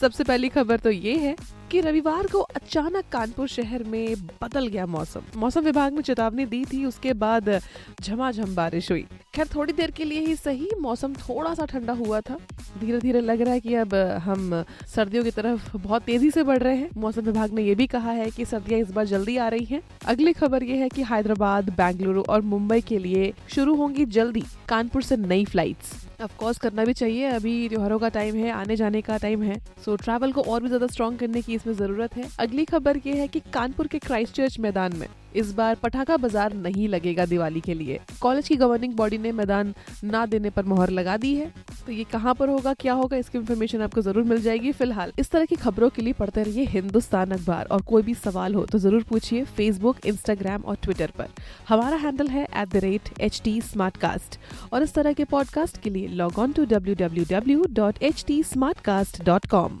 सबसे पहली खबर तो ये है कि रविवार को अचानक कानपुर शहर में बदल गया मौसम। मौसम विभाग ने चेतावनी दी थी, उसके बाद झमाझम बारिश हुई। खैर, थोड़ी देर के लिए ही सही, मौसम थोड़ा सा ठंडा हुआ था। धीरे धीरे लग रहा है कि अब हम सर्दियों की तरफ़ बहुत तेज़ी से बढ़ रहे हैं। मौसम विभाग ने यह भी कहा है कि सर्दियाँ इस बार जल्दी आ रही हैं। अगली खबर ये है कि हैदराबाद, बेंगलुरु और मुंबई के लिए शुरू होंगी जल्दी कानपुर से नई फ्लाइट्स ऑफ़ कोर्स करना भी चाहिए। अभी त्योहारों का टाइम है आने जाने का टाइम है। सो so, ट्रैवल को और भी ज़्यादा स्ट्रॉन्ग करने की इसमें ज़रूरत है। अगली खबर ये है कि कानपुर के क्राइस्ट चर्च मैदान में इस बार पटाखा बाज़ार नहीं लगेगा दिवाली के लिए। कॉलेज की गवर्निंग बॉडी ने मैदान ना देने पर मोहर लगा दी है। तो ये कहाँ पर होगा, क्या होगा, इसकी इन्फॉर्मेशन आपको ज़रूर मिल जाएगी फ़िलहाल। इस तरह की खबरों के लिए पढ़ते रहिए हिंदुस्तान अखबार। और कोई भी सवाल हो तो ज़रूर पूछिए फेसबुक इंस्टाग्राम और ट्विटर पर। हमारा हैंडल है at the rate H T smart cast और इस तरह के पॉडकास्ट के लिए log on to W W W dot H T smart cast dot com